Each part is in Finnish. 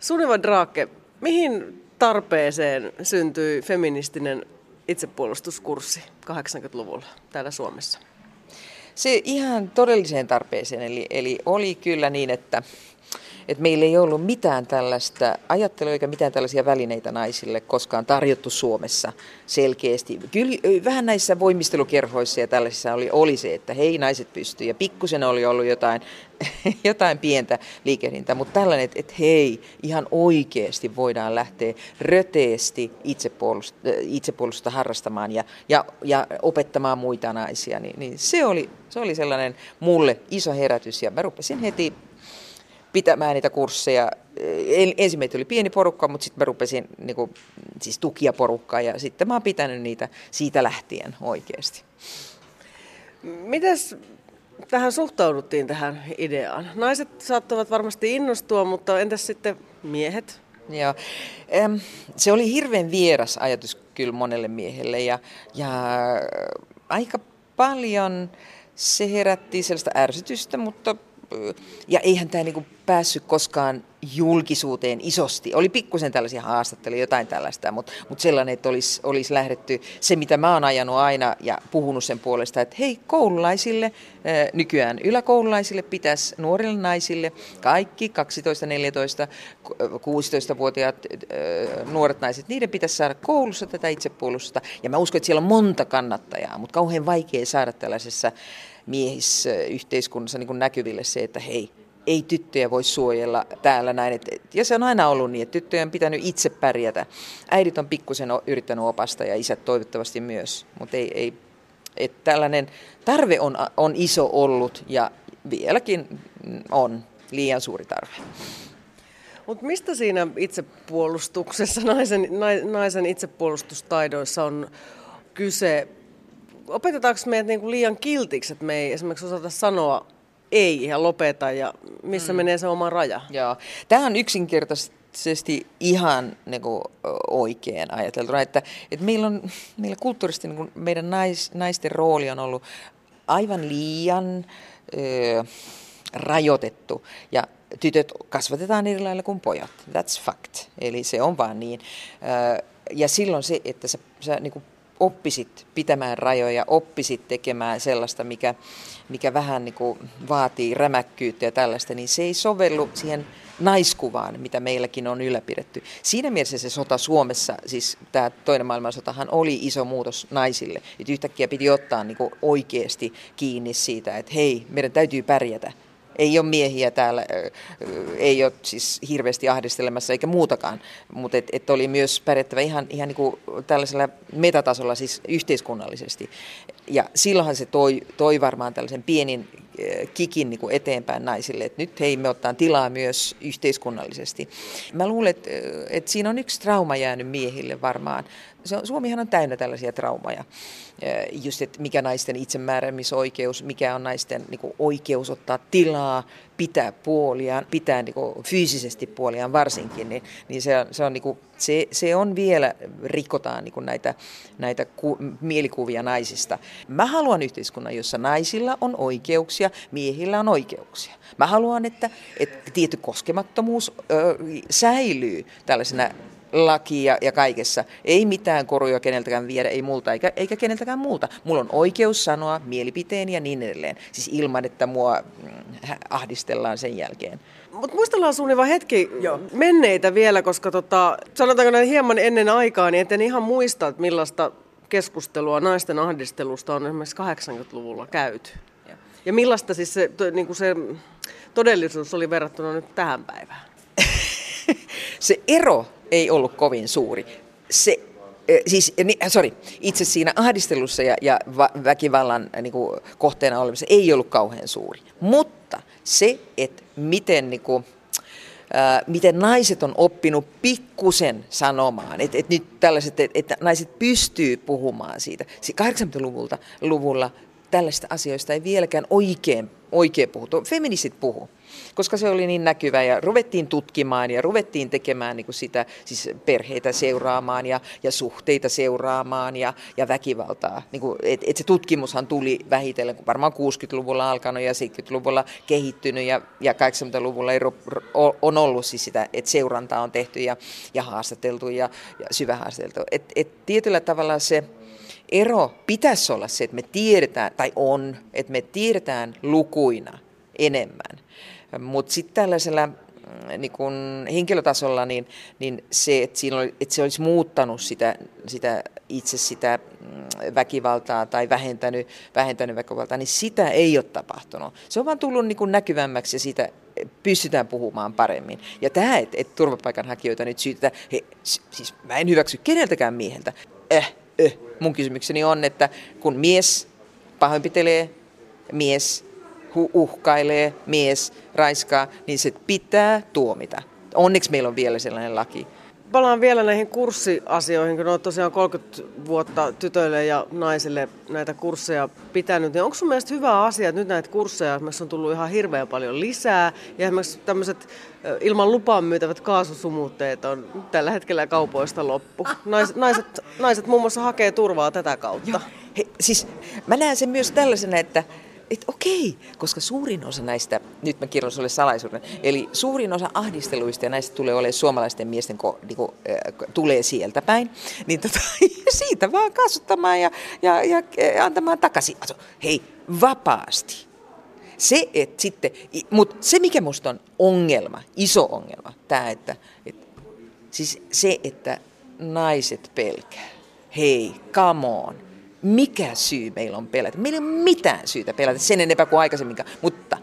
Suniva Drake, mihin tarpeeseen syntyi feministinen itsepuolustuskurssi 80-luvulla täällä Suomessa? Se ihan todelliseen tarpeeseen, eli, eli oli kyllä niin, että että meillä ei ollut mitään tällaista ajattelua eikä mitään tällaisia välineitä naisille koskaan tarjottu Suomessa selkeästi. Kyllä vähän näissä voimistelukerhoissa ja tällaisissa oli, oli se, että hei naiset pystyy ja pikkusen oli ollut jotain, jotain pientä liikehdintä, mutta tällainen, että, että hei ihan oikeasti voidaan lähteä röteesti itsepuolusta, itsepuolustusta harrastamaan ja, ja, ja opettamaan muita naisia, niin, niin se, oli, se oli sellainen mulle iso herätys ja mä rupesin heti pitämään niitä kursseja. Ensimmäinen oli pieni porukka, mutta sitten mä rupesin niin kuin, siis tukia porukkaa ja sitten mä oon pitänyt niitä siitä lähtien oikeasti. Mites tähän suhtauduttiin tähän ideaan? Naiset saattavat varmasti innostua, mutta entäs sitten miehet? Joo. Se oli hirveän vieras ajatus kyllä monelle miehelle ja, ja aika paljon se herätti sellaista ärsytystä, mutta ja eihän tämä niinku päässyt koskaan julkisuuteen isosti. Oli pikkusen tällaisia haastatteluja, jotain tällaista, mutta, mutta sellainen, että olisi, olisi lähdetty se, mitä mä oon ajanut aina ja puhunut sen puolesta, että hei, koululaisille, nykyään yläkoululaisille pitäisi, nuorille naisille, kaikki 12, 14, 16-vuotiaat nuoret naiset, niiden pitäisi saada koulussa tätä itsepuolustusta. Ja mä uskon, että siellä on monta kannattajaa, mutta kauhean vaikea saada tällaisessa miehisyhteiskunnassa niin näkyville se, että hei, ei tyttöjä voi suojella täällä näin. ja se on aina ollut niin, että tyttöjen on pitänyt itse pärjätä. Äidit on pikkusen yrittänyt opasta ja isät toivottavasti myös, mutta ei, ei että tällainen tarve on, on iso ollut ja vieläkin on liian suuri tarve. Mutta mistä siinä itsepuolustuksessa, naisen, naisen itsepuolustustaidoissa on kyse? Opetetaanko meidät niinku liian kiltiksi, että me ei esimerkiksi osata sanoa ei ja lopeta ja missä mm. menee se oma raja? Joo. Tämä on yksinkertaisesti ihan niin kuin, oikein ajateltuna, että, että meillä, on, meillä kulttuurisesti niin kuin meidän nais, naisten rooli on ollut aivan liian ö, rajoitettu ja tytöt kasvatetaan eri lailla kuin pojat. That's fact. Eli se on vaan niin. Ja silloin se, että sä, sä niin kuin oppisit pitämään rajoja, oppisit tekemään sellaista, mikä, mikä vähän niin kuin vaatii rämäkkyyttä ja tällaista, niin se ei sovellu siihen naiskuvaan, mitä meilläkin on ylläpidetty. Siinä mielessä se sota Suomessa, siis tämä toinen maailmansotahan oli iso muutos naisille. Että yhtäkkiä piti ottaa niin kuin oikeasti kiinni siitä, että hei, meidän täytyy pärjätä ei ole miehiä täällä, ei ole siis hirveästi ahdistelemassa eikä muutakaan, mutta et, et oli myös pärjättävä ihan, ihan niin kuin tällaisella metatasolla siis yhteiskunnallisesti. Ja silloinhan se toi, toi varmaan tällaisen pienin kikin niin kuin eteenpäin naisille, että nyt hei me ottaa tilaa myös yhteiskunnallisesti. Mä luulen, että, että siinä on yksi trauma jäänyt miehille varmaan. Se on, Suomihan on täynnä tällaisia traumaja. Just, että mikä naisten itsemääräämisoikeus, mikä on naisten niin kuin, oikeus ottaa tilaa, pitää puoliaan, pitää niin kuin, fyysisesti puoliaan varsinkin, niin, niin se, se, on, niin kuin, se, se on vielä, rikotaan niin kuin näitä, näitä ku, mielikuvia naisista. Mä haluan yhteiskunnan, jossa naisilla on oikeuksia, miehillä on oikeuksia. Mä haluan, että, että tietty koskemattomuus ö, säilyy tällaisena laki ja, ja kaikessa. Ei mitään koruja keneltäkään viedä, ei multa eikä, eikä keneltäkään muuta. Mulla on oikeus sanoa mielipiteeni ja niin edelleen. Siis ilman, että mua mm, ahdistellaan sen jälkeen. Mutta muistellaan Suniva hetki Joo. menneitä vielä, koska tota, sanotaanko näin hieman ennen aikaa, niin en ihan muista, että millaista keskustelua naisten ahdistelusta on esimerkiksi 80-luvulla käyty. Ja, ja millaista siis se, to, niin kuin se todellisuus oli verrattuna nyt tähän päivään? se ero ei ollut kovin suuri. Se eh, siis, sorry, itse siinä ahdistelussa ja, ja väkivallan niin kuin, kohteena olemassa ei ollut kauhean suuri. Mutta se, että miten, niin kuin, ää, miten naiset on oppinut pikkusen sanomaan, että, että nyt tällaiset, että, että naiset pystyy puhumaan siitä. 80-luvulla luvulla tällaista asioista ei vieläkään oikein, oikein puhuttu. Feministit puhu koska se oli niin näkyvä ja ruvettiin tutkimaan ja ruvettiin tekemään niin kuin sitä, siis perheitä seuraamaan ja, ja suhteita seuraamaan ja, ja väkivaltaa. Niin kuin, et, et se tutkimushan tuli vähitellen, kun varmaan 60-luvulla alkanut ja 70-luvulla kehittynyt ja, ja 80-luvulla on ollut siis sitä, että seurantaa on tehty ja, ja haastateltu ja, ja syvähaastateltu. Et, et tietyllä tavalla se ero pitäisi olla se, että me tiedetään, tai on, että me tiedetään lukuina enemmän. Mutta sitten tällaisella mm, niin kun henkilötasolla, niin, niin se, että, siinä oli, että se olisi muuttanut sitä, sitä itse sitä mm, väkivaltaa tai vähentänyt, vähentänyt väkivaltaa, niin sitä ei ole tapahtunut. Se on vaan tullut niin kuin näkyvämmäksi ja siitä pystytään puhumaan paremmin. Ja tämä, että, että turvapaikanhakijoita nyt syytetään, he, siis mä en hyväksy keneltäkään mieheltä. Eh, eh. Mun kysymykseni on, että kun mies pahoinpitelee, mies uhkailee, mies raiskaa, niin se pitää tuomita. Onneksi meillä on vielä sellainen laki. Palaan vielä näihin kurssiasioihin, kun olet tosiaan 30 vuotta tytöille ja naisille näitä kursseja pitänyt. Niin onko sun mielestä hyvä asia, että nyt näitä kursseja esimerkiksi on tullut ihan hirveän paljon lisää ja esimerkiksi tämmöiset ilman lupaa myytävät kaasusumutteet on tällä hetkellä kaupoista loppu. Naiset, naiset, naiset muun muassa hakee turvaa tätä kautta. Joo. He, siis mä näen sen myös tällaisena, että että okei, koska suurin osa näistä, nyt mä kerron sulle salaisuuden, eli suurin osa ahdisteluista ja näistä tulee olemaan suomalaisten miesten, ko, niinku, äh, tulee sieltä päin, niin tota, siitä vaan kasvattamaan ja, ja, ja antamaan takaisin. Hei, vapaasti. Se, että sitten, mutta se mikä musta on ongelma, iso ongelma, tämä, että, että siis se, että naiset pelkää. Hei, come on mikä syy meillä on pelätä. Meillä ei ole mitään syytä pelätä sen enempää kuin aikaisemminkaan. Mutta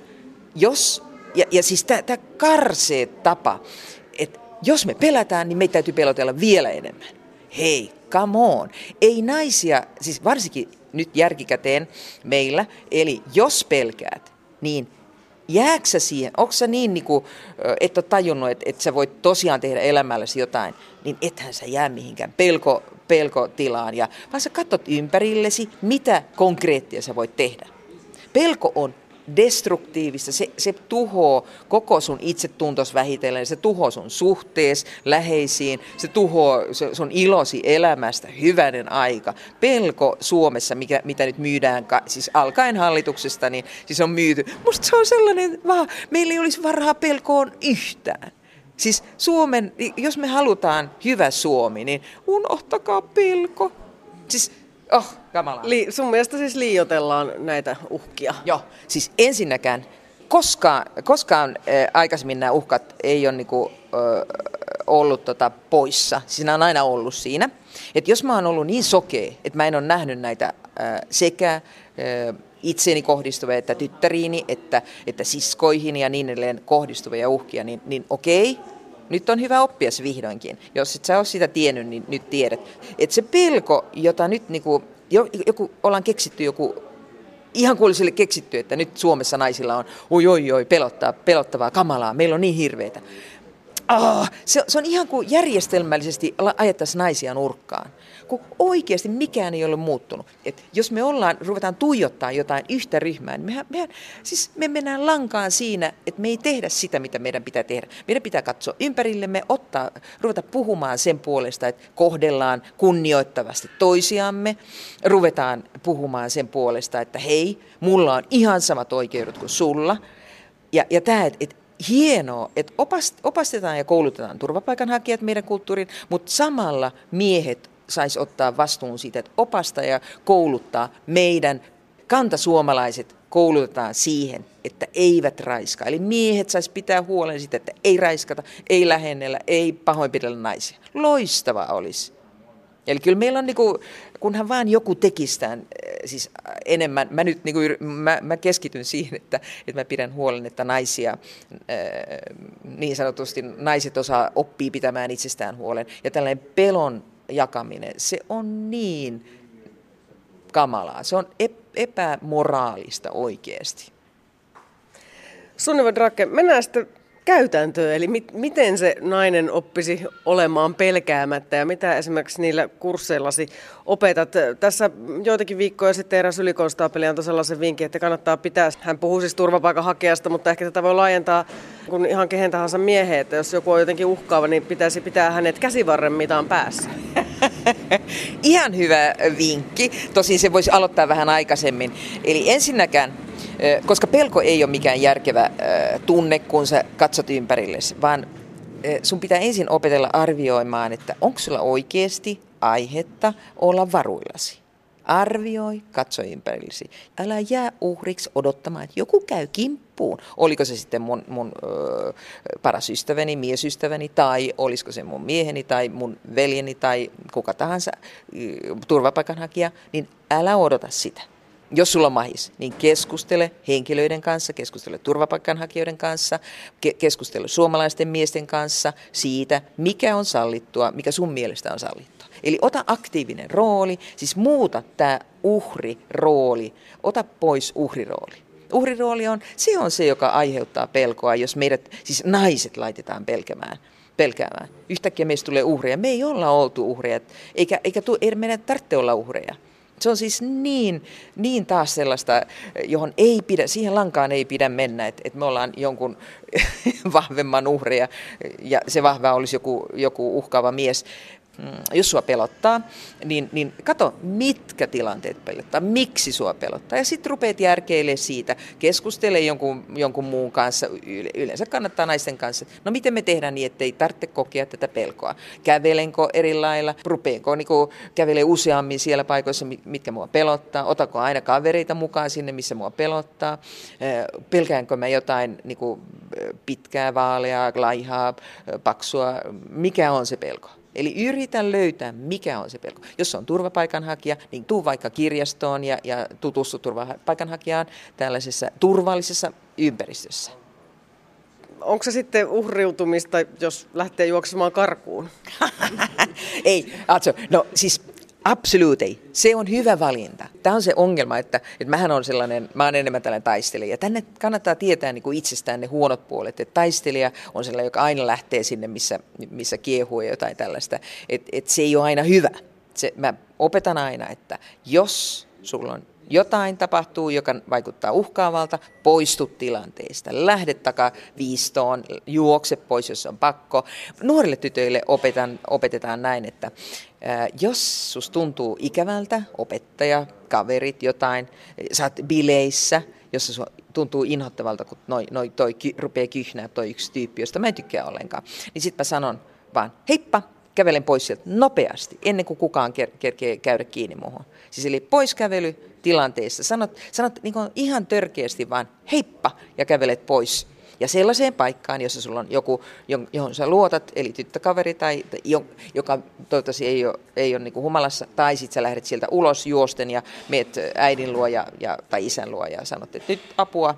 jos, ja, ja siis tämä karsee tapa, että jos me pelätään, niin meitä täytyy pelotella vielä enemmän. Hei, come on. Ei naisia, siis varsinkin nyt järkikäteen meillä, eli jos pelkäät, niin jääksä siihen, onko sä niin, niin kuin, et ole tajunnut, että, että sä voit tosiaan tehdä elämälläsi jotain, niin ethän sä jää mihinkään. Pelko, pelkotilaan, ja, vaan sä katsot ympärillesi, mitä konkreettia sä voit tehdä. Pelko on destruktiivista, se, se tuhoaa koko sun itsetuntos vähitellen, se tuhoaa sun suhtees läheisiin, se tuhoaa sun ilosi elämästä, hyvänen aika. Pelko Suomessa, mikä, mitä nyt myydään, siis alkaen hallituksesta, niin siis on myyty. Musta se on sellainen, vaan meillä ei olisi varaa pelkoon yhtään. Siis Suomen, jos me halutaan hyvä Suomi, niin unohtakaa pelko. Siis, oh, kamala. Li, sun mielestä siis liiotellaan näitä uhkia? Joo, siis ensinnäkään, koskaan, koskaan äh, aikaisemmin nämä uhkat ei ole niinku, äh, ollut tota, poissa. Siis nämä on aina ollut siinä. Et jos mä oon ollut niin sokea, että mä en ole nähnyt näitä äh, sekä äh, itseeni kohdistuvia, että tyttäriini, että, että siskoihin ja niin edelleen kohdistuvia uhkia, niin, niin okei, nyt on hyvä oppia se vihdoinkin. Jos et sä ole sitä tiennyt, niin nyt tiedät. Että se pelko, jota nyt niinku, joku, ollaan keksitty joku ihan kuin olisi keksitty, että nyt Suomessa naisilla on oi oi oi pelottaa, pelottavaa, kamalaa, meillä on niin hirveitä. Oh, se, se on ihan kuin järjestelmällisesti ajettaisiin naisia nurkkaan kun oikeasti mikään ei ole muuttunut. Et jos me ollaan, ruvetaan tuijottaa jotain yhtä ryhmää, niin mehän, mehän, siis me mennään lankaan siinä, että me ei tehdä sitä, mitä meidän pitää tehdä. Meidän pitää katsoa ympärillemme, ottaa, ruveta puhumaan sen puolesta, että kohdellaan kunnioittavasti toisiamme, ruvetaan puhumaan sen puolesta, että hei, mulla on ihan samat oikeudet kuin sulla. Ja, ja tämä, että et, hienoa, että opastetaan ja koulutetaan turvapaikanhakijat meidän kulttuuriin, mutta samalla miehet saisi ottaa vastuun siitä, että opasta ja kouluttaa meidän kantasuomalaiset koulutetaan siihen, että eivät raiska. Eli miehet saisi pitää huolen siitä, että ei raiskata, ei lähennellä, ei pahoinpidellä naisia. Loistava olisi. Eli kyllä meillä on, niin kuin, kunhan vaan joku tekisi tämän, eh, siis enemmän, mä nyt niin kuin, mä, mä keskityn siihen, että, että mä pidän huolen, että naisia, eh, niin sanotusti naiset osaa oppii pitämään itsestään huolen. Ja tällainen pelon jakaminen, se on niin kamalaa. Se on epämoraalista oikeasti. Sunniva Drake, mennään sitten käytäntöä, eli mit, miten se nainen oppisi olemaan pelkäämättä ja mitä esimerkiksi niillä kursseillasi opetat. Tässä joitakin viikkoja sitten eräs ylikonstaapeli antoi sellaisen vinkin, että kannattaa pitää, hän puhuu siis turvapaikanhakijasta, mutta ehkä tätä voi laajentaa kun ihan kehen tahansa mieheen, että jos joku on jotenkin uhkaava, niin pitäisi pitää hänet käsivarren mitaan päässä. Ihan hyvä vinkki. Tosin se voisi aloittaa vähän aikaisemmin. Eli ensinnäkään koska pelko ei ole mikään järkevä tunne, kun sä katsot ympärillesi, vaan sun pitää ensin opetella arvioimaan, että onko sulla oikeasti aihetta olla varuillasi. Arvioi, katso ympärillesi. Älä jää uhriksi odottamaan, että joku käy kimppuun. Oliko se sitten mun, mun ö, paras ystäväni, miesystäväni, tai olisiko se mun mieheni, tai mun veljeni, tai kuka tahansa turvapaikanhakija, niin älä odota sitä jos sulla on mahis, niin keskustele henkilöiden kanssa, keskustele turvapaikanhakijoiden kanssa, ke- keskustele suomalaisten miesten kanssa siitä, mikä on sallittua, mikä sun mielestä on sallittua. Eli ota aktiivinen rooli, siis muuta tämä uhrirooli, ota pois uhrirooli. Uhrirooli on, se on se, joka aiheuttaa pelkoa, jos meidät, siis naiset laitetaan pelkämään pelkäämään. Yhtäkkiä meistä tulee uhreja. Me ei olla oltu uhreja, eikä, eikä tu, ei meidän tarvitse olla uhreja. Se on siis niin, niin taas sellaista, johon ei pidä, siihen lankaan ei pidä mennä, että, että me ollaan jonkun vahvemman uhreja ja se vahva olisi joku, joku uhkaava mies. Mm, jos sua pelottaa, niin, niin kato, mitkä tilanteet pelottaa, miksi sua pelottaa. Ja sitten rupeat järkeilemään siitä, keskustele jonkun, jonkun muun kanssa, yleensä kannattaa naisten kanssa. No miten me tehdään niin, ettei tarvitse kokea tätä pelkoa? Kävelenko eri lailla, rupeenko niin kävele useammin siellä paikoissa, mitkä mua pelottaa, otako aina kavereita mukaan sinne, missä mua pelottaa, pelkäänkö mä jotain niin kuin pitkää, vaaleaa, laihaa, paksua, mikä on se pelko? Eli yritä löytää, mikä on se pelko. Jos on turvapaikanhakija, niin tuu vaikka kirjastoon ja, ja tutustu turvapaikanhakijaan tällaisessa turvallisessa ympäristössä. Onko se sitten uhriutumista, jos lähtee juoksemaan karkuun? ei, also, no siis Absolut ei. Se on hyvä valinta. Tämä on se ongelma, että, että mähän on sellainen, mä oon enemmän tällainen taistelija. Ja tänne kannattaa tietää niin kuin itsestään ne huonot puolet. Että taistelija on sellainen, joka aina lähtee sinne, missä, missä kiehuu ja jotain tällaista. Että et se ei ole aina hyvä. Se, mä opetan aina, että jos sulla on jotain tapahtuu, joka vaikuttaa uhkaavalta, poistu tilanteesta. Lähde takaa viistoon, juokse pois, jos on pakko. Nuorille tytöille opetan, opetetaan näin, että ää, jos sus tuntuu ikävältä, opettaja, kaverit, jotain, saat bileissä, jossa se tuntuu inhottavalta, kun noi, noi, toi ky, rupeaa kyhnää toi yksi tyyppi, josta mä en tykkää ollenkaan, niin sitten mä sanon vaan heippa, kävelen pois sieltä nopeasti, ennen kuin kukaan kerkee käydä kiinni muuhun. Siis eli poiskävely tilanteessa. Sanot, sanot niin ihan törkeästi vaan heippa ja kävelet pois. Ja sellaiseen paikkaan, jossa sulla on joku, johon sä luotat, eli tyttökaveri, tai, joka toivottavasti ei ole, ei ole niin humalassa, tai sitten sä lähdet sieltä ulos juosten ja meet äidin luo ja, ja, tai isän luo ja sanot, että nyt apua,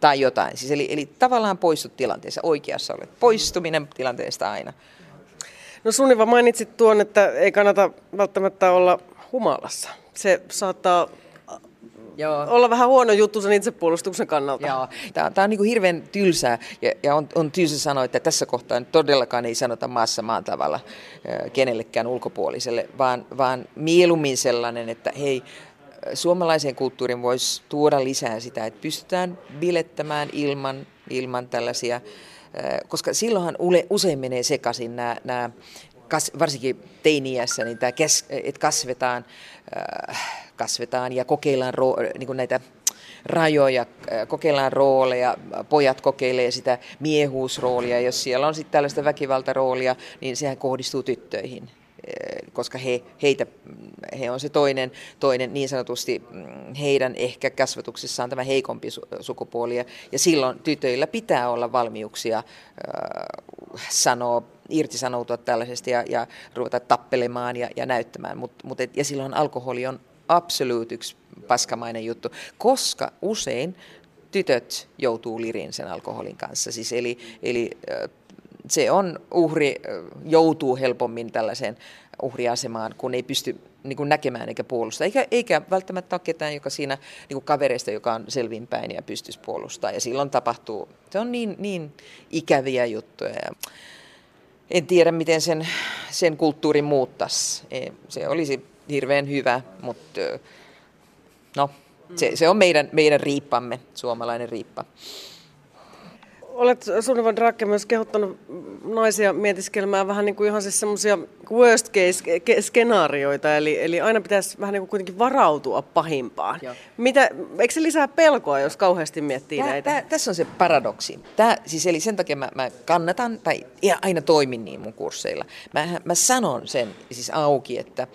tai jotain. Siis eli, eli tavallaan poistut tilanteessa, oikeassa olet. Poistuminen tilanteesta aina. No Suniva mainitsit tuon, että ei kannata välttämättä olla humalassa. Se saattaa Joo. olla vähän huono juttu sen itsepuolustuksen kannalta. Joo. Tämä, tämä on niin kuin hirveän tylsää ja, ja on, on tylsä sanoa, että tässä kohtaa todellakaan ei sanota maassa maan tavalla kenellekään ulkopuoliselle, vaan, vaan mieluummin sellainen, että hei, suomalaiseen kulttuurin voisi tuoda lisää sitä, että pystytään bilettämään ilman, ilman tällaisia, koska silloinhan usein menee sekaisin nämä, nämä varsinkin teiniässä, niin tämä, että kasvetaan, kasvetaan ja kokeillaan niin kuin näitä rajoja, kokeillaan rooleja, pojat kokeilee sitä miehuusroolia, jos siellä on sitten tällaista väkivaltaroolia, niin sehän kohdistuu tyttöihin koska he, heitä, he on se toinen, toinen niin sanotusti mm, heidän ehkä kasvatuksessaan tämä heikompi sukupuoli. Ja silloin tytöillä pitää olla valmiuksia äh, sanoa, irtisanoutua tällaisesta ja, ja ruveta tappelemaan ja, ja näyttämään. Mut, mut et, ja silloin alkoholi on absoluut yksi paskamainen juttu, koska usein tytöt joutuu lirin sen alkoholin kanssa. Siis eli, eli se on, uhri joutuu helpommin tällaiseen uhriasemaan, kun ei pysty niin kuin näkemään eikä puolustaa. Eikä, eikä välttämättä ole ketään, joka siinä niin kuin kavereista, joka on selvinpäin ja pystyisi puolustamaan. Ja silloin tapahtuu, se on niin, niin ikäviä juttuja. Ja en tiedä, miten sen, sen kulttuurin muuttaisi. Se olisi hirveän hyvä, mutta no, se, se on meidän, meidän riippamme, suomalainen riippa. Olet Sunnivan Drake myös kehottanut naisia mietiskelemään vähän niin kuin ihan siis semmoisia worst case skenaarioita, eli, eli aina pitäisi vähän niin kuin kuitenkin varautua pahimpaan. Mitä, eikö se lisää pelkoa, jos kauheasti miettii tää, näitä? Tää, tässä on se paradoksi. Tää, siis eli sen takia mä, mä kannatan, tai ja aina toimin niin mun kursseilla. Mä, mä sanon sen siis auki, että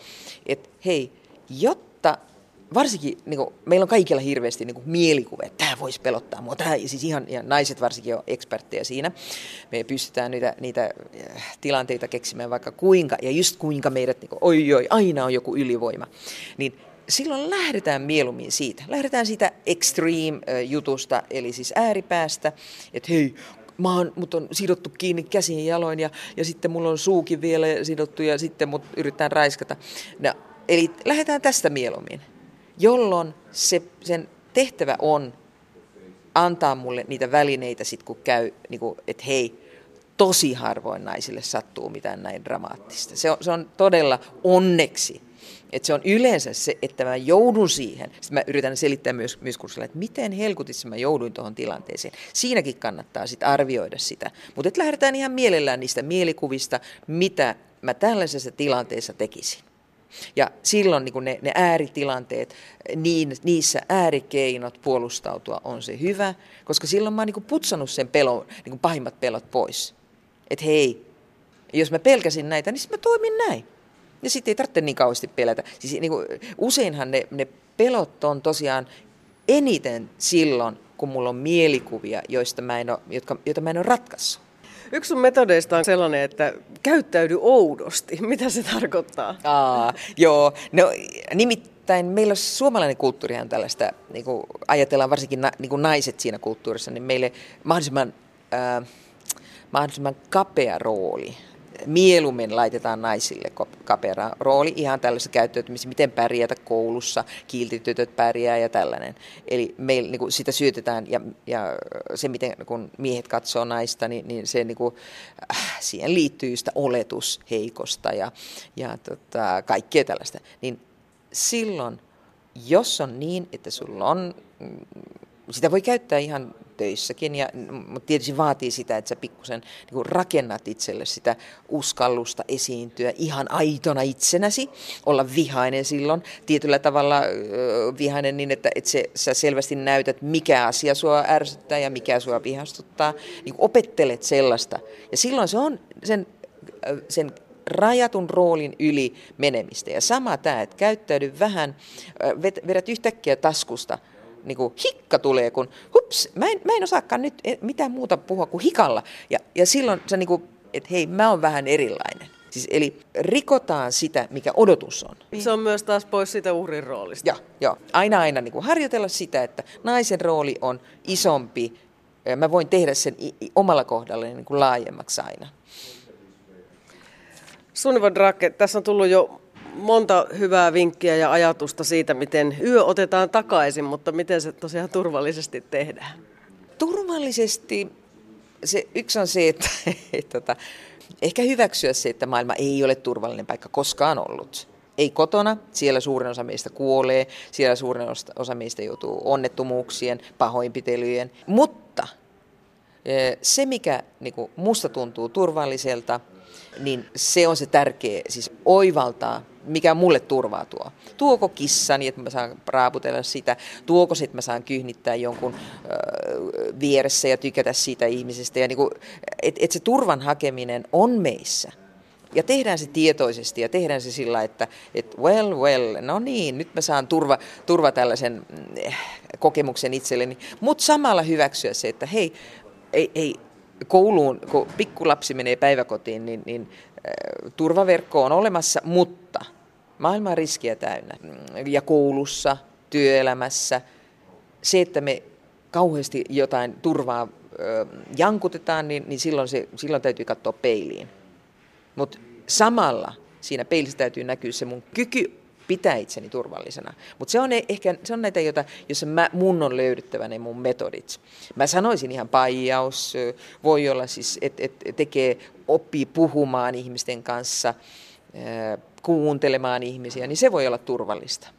et, hei, jotta varsinkin niin kuin, meillä on kaikilla hirveästi niin kuin, mielikuva, että tämä voisi pelottaa mua. Tämä, siis ihan, ja naiset varsinkin on eksperttejä siinä. Me pystytään niitä, niitä äh, tilanteita keksimään vaikka kuinka, ja just kuinka meidät, niin kuin, oi oi, aina on joku ylivoima. Niin silloin lähdetään mieluummin siitä. Lähdetään siitä extreme-jutusta, eli siis ääripäästä, että hei, mä oon, mut on sidottu kiinni käsiin jaloin ja, ja sitten mulla on suukin vielä sidottu ja sitten mut yritetään raiskata. No, eli lähdetään tästä mieluummin jolloin se, sen tehtävä on antaa mulle niitä välineitä sit kun käy, niin kuin, että hei, tosi harvoin naisille sattuu mitään näin dramaattista. Se on, se on todella onneksi. Että se on yleensä se, että mä joudun siihen. Sitten mä yritän selittää myös, myös kurssilla, että miten helkutissa mä jouduin tuohon tilanteeseen. Siinäkin kannattaa sitten arvioida sitä. Mutta lähdetään ihan mielellään niistä mielikuvista, mitä mä tällaisessa tilanteessa tekisin. Ja silloin niin ne, ne ääritilanteet, niin, niissä äärikeinot puolustautua on se hyvä, koska silloin mä oon niin putsannut sen pelon, niin pahimmat pelot pois. Että hei, jos mä pelkäsin näitä, niin mä toimin näin. Ja sitten ei tarvitse niin kauheasti pelätä. Siis niin kuin, useinhan ne, ne pelot on tosiaan eniten silloin, kun mulla on mielikuvia, joista mä en ole, jotka, joita mä en ole ratkaissut. Yksi sun metodeista on sellainen, että käyttäydy oudosti. Mitä se tarkoittaa? Aa, joo, no nimittäin meillä suomalainen kulttuuri on tällaista, niin kuin ajatellaan varsinkin na, niin kuin naiset siinä kulttuurissa, niin meille mahdollisimman, äh, mahdollisimman kapea rooli mieluummin laitetaan naisille kapera rooli ihan tällaisessa käyttäytymisessä, miten pärjätä koulussa, kiiltitytöt pärjää ja tällainen. Eli meillä niin kuin sitä syötetään ja, ja se, miten kun miehet katsoo naista, niin, niin se niin kuin, äh, siihen liittyy sitä oletusheikosta ja, ja tota, kaikkea tällaista. Niin silloin, jos on niin, että sulla on, mm, sitä voi käyttää ihan töissäkin, ja, mutta tietysti vaatii sitä, että sä pikkusen niin rakennat itselle sitä uskallusta esiintyä ihan aitona itsenäsi, olla vihainen silloin, tietyllä tavalla vihainen niin, että, että se, sä selvästi näytät, mikä asia sua ärsyttää ja mikä sua vihastuttaa, niin opettelet sellaista. Ja silloin se on sen, sen rajatun roolin yli menemistä. Ja sama tämä, että käyttäydy vähän, vedät yhtäkkiä taskusta niin kuin hikka tulee, kun hups, mä en, mä en osaakaan nyt e, mitään muuta puhua kuin hikalla. Ja, ja silloin se niin kuin, että hei, mä oon vähän erilainen. Siis, eli rikotaan sitä, mikä odotus on. Se on myös taas pois siitä uhrin roolista. Joo, joo. aina aina niin kuin harjoitella sitä, että naisen rooli on isompi. Mä voin tehdä sen omalla kohdallani niin kuin laajemmaksi aina. Sunniva Drake, tässä on tullut jo monta hyvää vinkkiä ja ajatusta siitä, miten yö otetaan takaisin, mutta miten se tosiaan turvallisesti tehdään? Turvallisesti se, yksi on se, että, että, tota, ehkä hyväksyä se, että maailma ei ole turvallinen paikka koskaan ollut. Ei kotona, siellä suurin osa meistä kuolee, siellä suurin osa meistä joutuu onnettomuuksien, pahoinpitelyjen, mutta eh, se, mikä niin kuin, musta tuntuu turvalliselta, niin se on se tärkeä, siis oivaltaa mikä mulle turvaa tuo. Tuoko kissani, että mä saan raaputella sitä, tuoko että mä saan kyhnittää jonkun ö, vieressä ja tykätä siitä ihmisestä. Ja niin että et se turvan hakeminen on meissä. Ja tehdään se tietoisesti ja tehdään se sillä, että et well, well, no niin, nyt mä saan turva, turva tällaisen eh, kokemuksen itselleni. Mutta samalla hyväksyä se, että hei, ei, ei kouluun, kun pikkulapsi menee päiväkotiin, niin, niin äh, turvaverkko on olemassa, mutta – Maailma on riskiä täynnä. Ja koulussa, työelämässä. Se, että me kauheasti jotain turvaa ö, jankutetaan, niin, niin silloin, se, silloin täytyy katsoa peiliin. Mutta samalla siinä peilissä täytyy näkyä se mun kyky pitää itseni turvallisena. Mutta se on e- ehkä se on näitä, joita, joissa mä, mun on löydyttävä ne mun metodit. Mä sanoisin ihan paijaus, voi olla siis, että et tekee, oppii puhumaan ihmisten kanssa, kuuntelemaan ihmisiä, niin se voi olla turvallista.